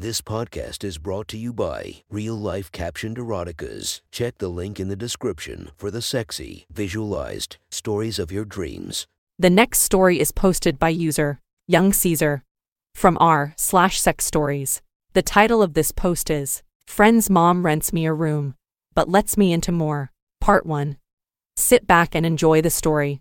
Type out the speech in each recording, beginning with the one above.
This podcast is brought to you by Real Life Captioned Eroticas. Check the link in the description for the sexy, visualized stories of your dreams. The next story is posted by user Young Caesar from r slash sex stories. The title of this post is Friend's Mom Rents Me a Room, but Lets Me Into More, Part 1. Sit back and enjoy the story.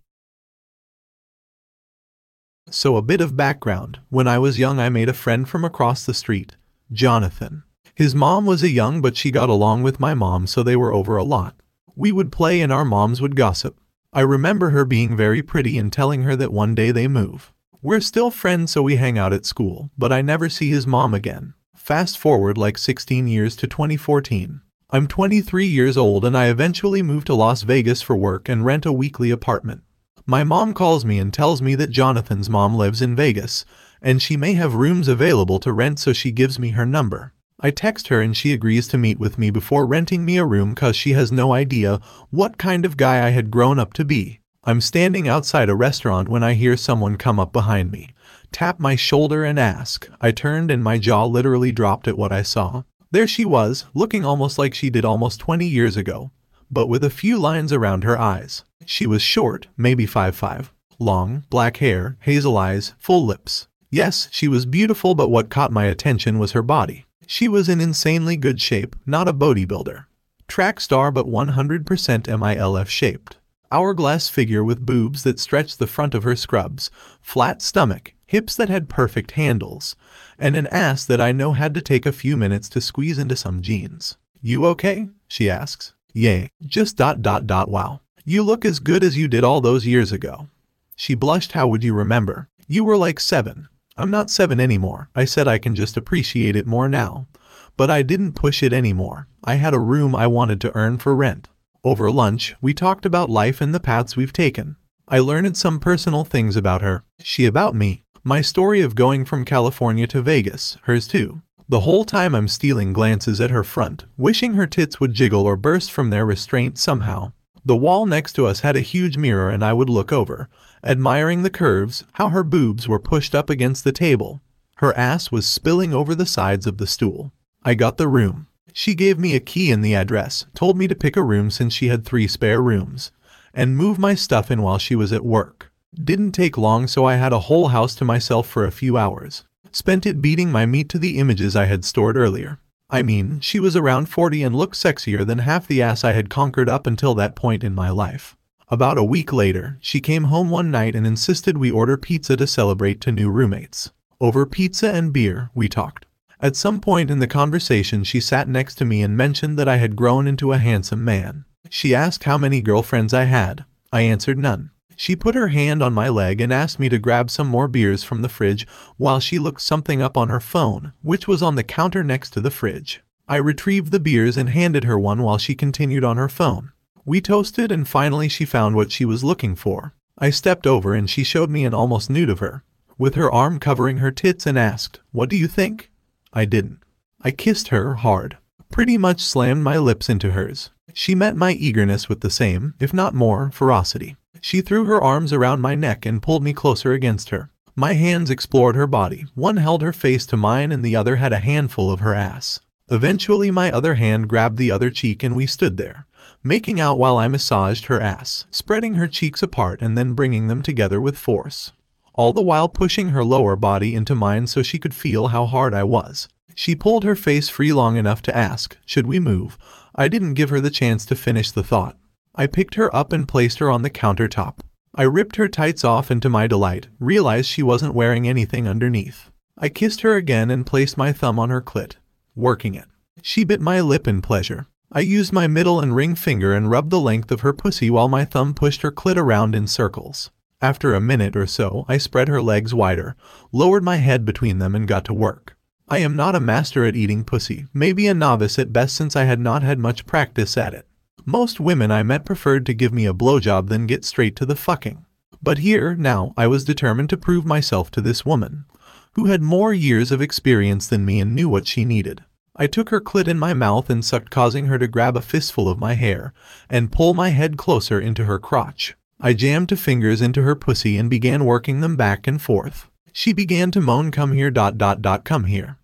So, a bit of background. When I was young, I made a friend from across the street, Jonathan. His mom was a young, but she got along with my mom, so they were over a lot. We would play and our moms would gossip. I remember her being very pretty and telling her that one day they move. We're still friends, so we hang out at school, but I never see his mom again. Fast forward like 16 years to 2014. I'm 23 years old and I eventually moved to Las Vegas for work and rent a weekly apartment. My mom calls me and tells me that Jonathan's mom lives in Vegas, and she may have rooms available to rent so she gives me her number. I text her and she agrees to meet with me before renting me a room cause she has no idea what kind of guy I had grown up to be. I'm standing outside a restaurant when I hear someone come up behind me, tap my shoulder and ask. I turned and my jaw literally dropped at what I saw. There she was, looking almost like she did almost 20 years ago, but with a few lines around her eyes. She was short, maybe 5'5", long, black hair, hazel eyes, full lips. Yes, she was beautiful, but what caught my attention was her body. She was in insanely good shape, not a bodybuilder. Track star, but 100% MILF shaped. Hourglass figure with boobs that stretched the front of her scrubs, flat stomach, hips that had perfect handles, and an ass that I know had to take a few minutes to squeeze into some jeans. You okay? she asks. Yay. Just dot dot dot wow. You look as good as you did all those years ago. She blushed. How would you remember? You were like seven. I'm not seven anymore. I said I can just appreciate it more now. But I didn't push it anymore. I had a room I wanted to earn for rent. Over lunch, we talked about life and the paths we've taken. I learned some personal things about her, she about me, my story of going from California to Vegas, hers too. The whole time I'm stealing glances at her front, wishing her tits would jiggle or burst from their restraint somehow. The wall next to us had a huge mirror and I would look over, admiring the curves, how her boobs were pushed up against the table. Her ass was spilling over the sides of the stool. I got the room. She gave me a key and the address, told me to pick a room since she had three spare rooms, and move my stuff in while she was at work. Didn't take long so I had a whole house to myself for a few hours. Spent it beating my meat to the images I had stored earlier. I mean, she was around 40 and looked sexier than half the ass I had conquered up until that point in my life. About a week later, she came home one night and insisted we order pizza to celebrate to new roommates. Over pizza and beer, we talked. At some point in the conversation, she sat next to me and mentioned that I had grown into a handsome man. She asked how many girlfriends I had. I answered none. She put her hand on my leg and asked me to grab some more beers from the fridge while she looked something up on her phone, which was on the counter next to the fridge. I retrieved the beers and handed her one while she continued on her phone. We toasted and finally she found what she was looking for. I stepped over and she showed me an almost nude of her, with her arm covering her tits and asked, What do you think? I didn't. I kissed her hard, pretty much slammed my lips into hers. She met my eagerness with the same, if not more, ferocity. She threw her arms around my neck and pulled me closer against her. My hands explored her body. One held her face to mine and the other had a handful of her ass. Eventually my other hand grabbed the other cheek and we stood there, making out while I massaged her ass, spreading her cheeks apart and then bringing them together with force. All the while pushing her lower body into mine so she could feel how hard I was. She pulled her face free long enough to ask, should we move? I didn't give her the chance to finish the thought. I picked her up and placed her on the countertop. I ripped her tights off and to my delight, realized she wasn't wearing anything underneath. I kissed her again and placed my thumb on her clit, working it. She bit my lip in pleasure. I used my middle and ring finger and rubbed the length of her pussy while my thumb pushed her clit around in circles. After a minute or so, I spread her legs wider, lowered my head between them and got to work. I am not a master at eating pussy, maybe a novice at best since I had not had much practice at it. Most women I met preferred to give me a blowjob than get straight to the fucking. But here, now, I was determined to prove myself to this woman, who had more years of experience than me and knew what she needed. I took her clit in my mouth and sucked causing her to grab a fistful of my hair and pull my head closer into her crotch. I jammed two fingers into her pussy and began working them back and forth. She began to moan come here dot dot dot come here.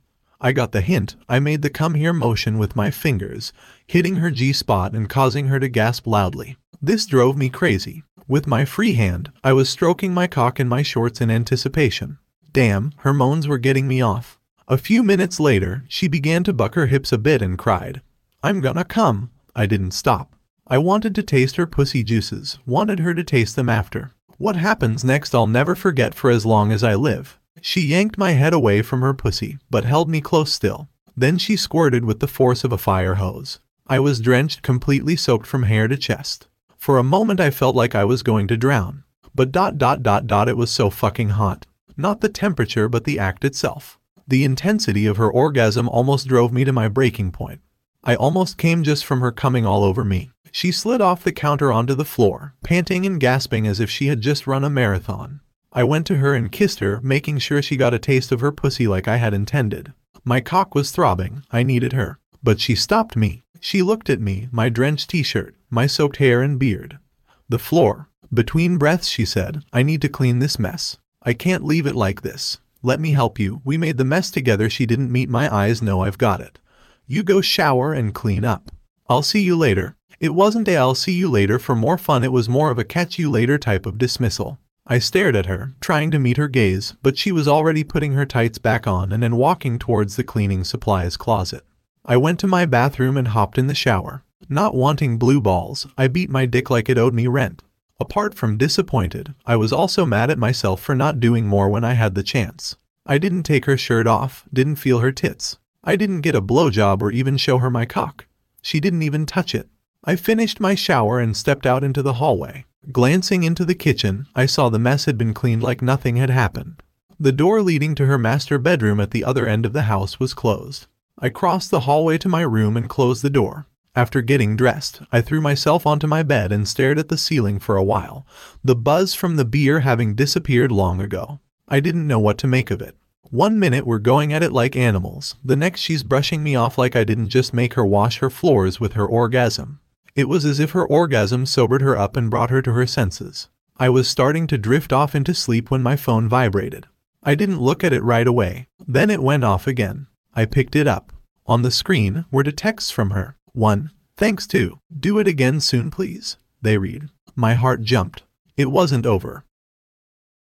I got the hint. I made the come here motion with my fingers, hitting her G spot and causing her to gasp loudly. This drove me crazy. With my free hand, I was stroking my cock in my shorts in anticipation. Damn, her moans were getting me off. A few minutes later, she began to buck her hips a bit and cried, I'm gonna come. I didn't stop. I wanted to taste her pussy juices, wanted her to taste them after. What happens next I'll never forget for as long as I live. She yanked my head away from her pussy, but held me close still. Then she squirted with the force of a fire hose. I was drenched, completely soaked from hair to chest. For a moment I felt like I was going to drown. But dot dot dot dot it was so fucking hot. Not the temperature but the act itself. The intensity of her orgasm almost drove me to my breaking point. I almost came just from her coming all over me. She slid off the counter onto the floor, panting and gasping as if she had just run a marathon. I went to her and kissed her, making sure she got a taste of her pussy like I had intended. My cock was throbbing. I needed her. But she stopped me. She looked at me, my drenched t-shirt, my soaked hair and beard. The floor. Between breaths, she said, I need to clean this mess. I can't leave it like this. Let me help you. We made the mess together. She didn't meet my eyes. No, I've got it. You go shower and clean up. I'll see you later. It wasn't a I'll see you later for more fun. It was more of a catch you later type of dismissal. I stared at her, trying to meet her gaze, but she was already putting her tights back on and then walking towards the cleaning supplies closet. I went to my bathroom and hopped in the shower. Not wanting blue balls, I beat my dick like it owed me rent. Apart from disappointed, I was also mad at myself for not doing more when I had the chance. I didn't take her shirt off, didn't feel her tits. I didn't get a blowjob or even show her my cock. She didn't even touch it. I finished my shower and stepped out into the hallway. Glancing into the kitchen, I saw the mess had been cleaned like nothing had happened. The door leading to her master bedroom at the other end of the house was closed. I crossed the hallway to my room and closed the door. After getting dressed, I threw myself onto my bed and stared at the ceiling for a while, the buzz from the beer having disappeared long ago. I didn't know what to make of it. One minute we're going at it like animals, the next she's brushing me off like I didn't just make her wash her floors with her orgasm. It was as if her orgasm sobered her up and brought her to her senses. I was starting to drift off into sleep when my phone vibrated. I didn't look at it right away. Then it went off again. I picked it up. On the screen were the texts from her. 1. Thanks to. Do it again soon please. They read. My heart jumped. It wasn't over.